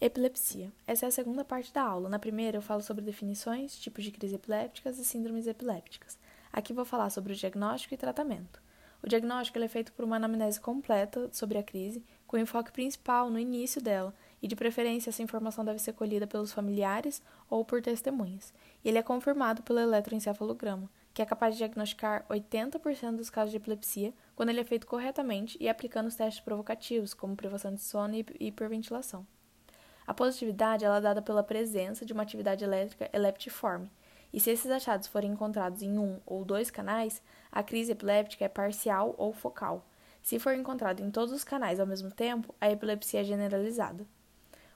Epilepsia. Essa é a segunda parte da aula. Na primeira, eu falo sobre definições, tipos de crises epilépticas e síndromes epilépticas. Aqui vou falar sobre o diagnóstico e tratamento. O diagnóstico é feito por uma anamnese completa sobre a crise, com enfoque principal no início dela, e de preferência essa informação deve ser colhida pelos familiares ou por testemunhas. E ele é confirmado pelo eletroencefalograma, que é capaz de diagnosticar 80% dos casos de epilepsia quando ele é feito corretamente e aplicando os testes provocativos, como privação de sono e hiperventilação. A positividade é dada pela presença de uma atividade elétrica eleptiforme, e se esses achados forem encontrados em um ou dois canais, a crise epiléptica é parcial ou focal. Se for encontrado em todos os canais ao mesmo tempo, a epilepsia é generalizada.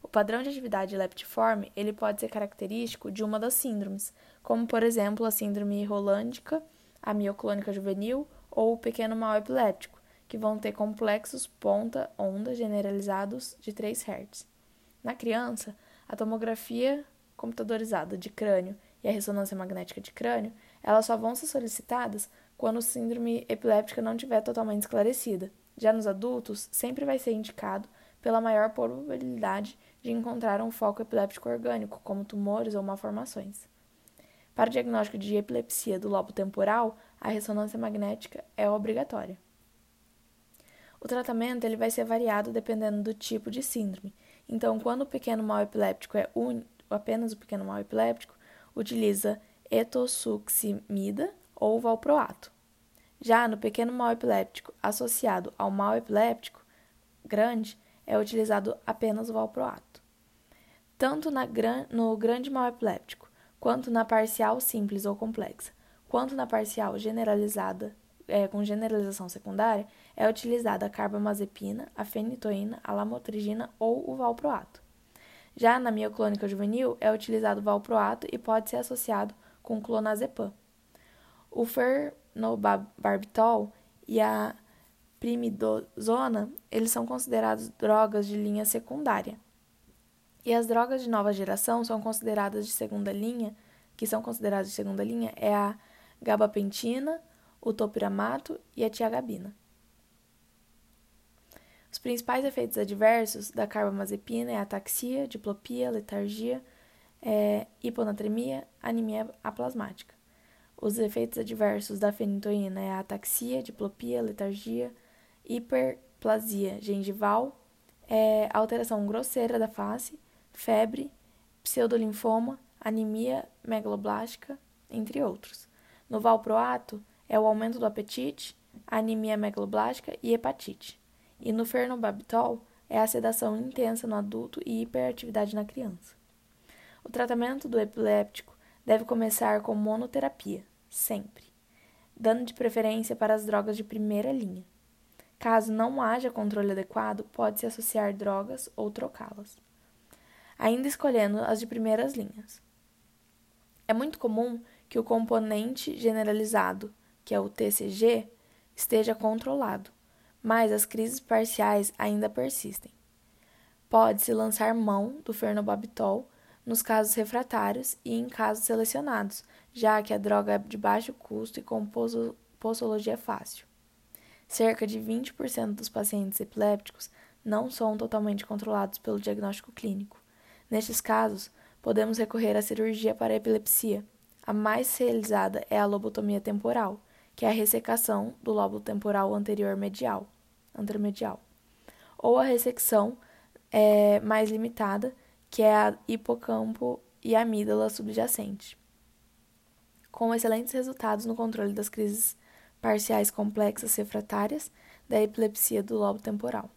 O padrão de atividade leptiforme ele pode ser característico de uma das síndromes, como por exemplo a síndrome rolândica, a mioclônica juvenil ou o pequeno mal epiléptico, que vão ter complexos ponta-onda generalizados de 3 Hz. Na criança, a tomografia computadorizada de crânio e a ressonância magnética de crânio, elas só vão ser solicitadas quando a síndrome epiléptica não estiver totalmente esclarecida. Já nos adultos, sempre vai ser indicado pela maior probabilidade de encontrar um foco epiléptico orgânico, como tumores ou malformações. Para o diagnóstico de epilepsia do lobo temporal, a ressonância magnética é obrigatória. O tratamento ele vai ser variado dependendo do tipo de síndrome, então, quando o pequeno mal epiléptico é un... apenas o pequeno mal epiléptico, utiliza etosuximida ou valproato. Já no pequeno mal epiléptico associado ao mal epiléptico grande, é utilizado apenas o valproato. Tanto gran... no grande mal epiléptico, quanto na parcial simples ou complexa, quanto na parcial generalizada é, com generalização secundária, é utilizada a carbamazepina, a fenitoína, a lamotrigina ou o valproato. Já na mioclônica juvenil, é utilizado o valproato e pode ser associado com clonazepam. O fernobarbitol e a primidozona, eles são considerados drogas de linha secundária. E as drogas de nova geração são consideradas de segunda linha, que são consideradas de segunda linha, é a gabapentina, o topiramato e a tiagabina. Os principais efeitos adversos da carbamazepina é ataxia, diplopia, letargia, é, hiponatremia, anemia aplasmática. Os efeitos adversos da fenitoína é ataxia, diplopia, letargia, hiperplasia gengival, é, alteração grosseira da face, febre, pseudolinfoma, anemia megaloblástica, entre outros. No valproato, é o aumento do apetite, anemia megaloblástica e hepatite. E no fernobarbitol é a sedação intensa no adulto e hiperatividade na criança. O tratamento do epiléptico deve começar com monoterapia, sempre, dando de preferência para as drogas de primeira linha. Caso não haja controle adequado, pode-se associar drogas ou trocá-las, ainda escolhendo as de primeiras linhas. É muito comum que o componente generalizado que é o TCG, esteja controlado, mas as crises parciais ainda persistem. Pode-se lançar mão do fernobabitol nos casos refratários e em casos selecionados, já que a droga é de baixo custo e com posologia fácil. Cerca de 20% dos pacientes epilépticos não são totalmente controlados pelo diagnóstico clínico. Nestes casos, podemos recorrer à cirurgia para a epilepsia. A mais realizada é a lobotomia temporal, que é a ressecação do lóbulo temporal anterior medial, anteromedial, ou a ressecção é, mais limitada, que é a hipocampo e amígdala subjacente, com excelentes resultados no controle das crises parciais complexas refratárias da epilepsia do lobo temporal.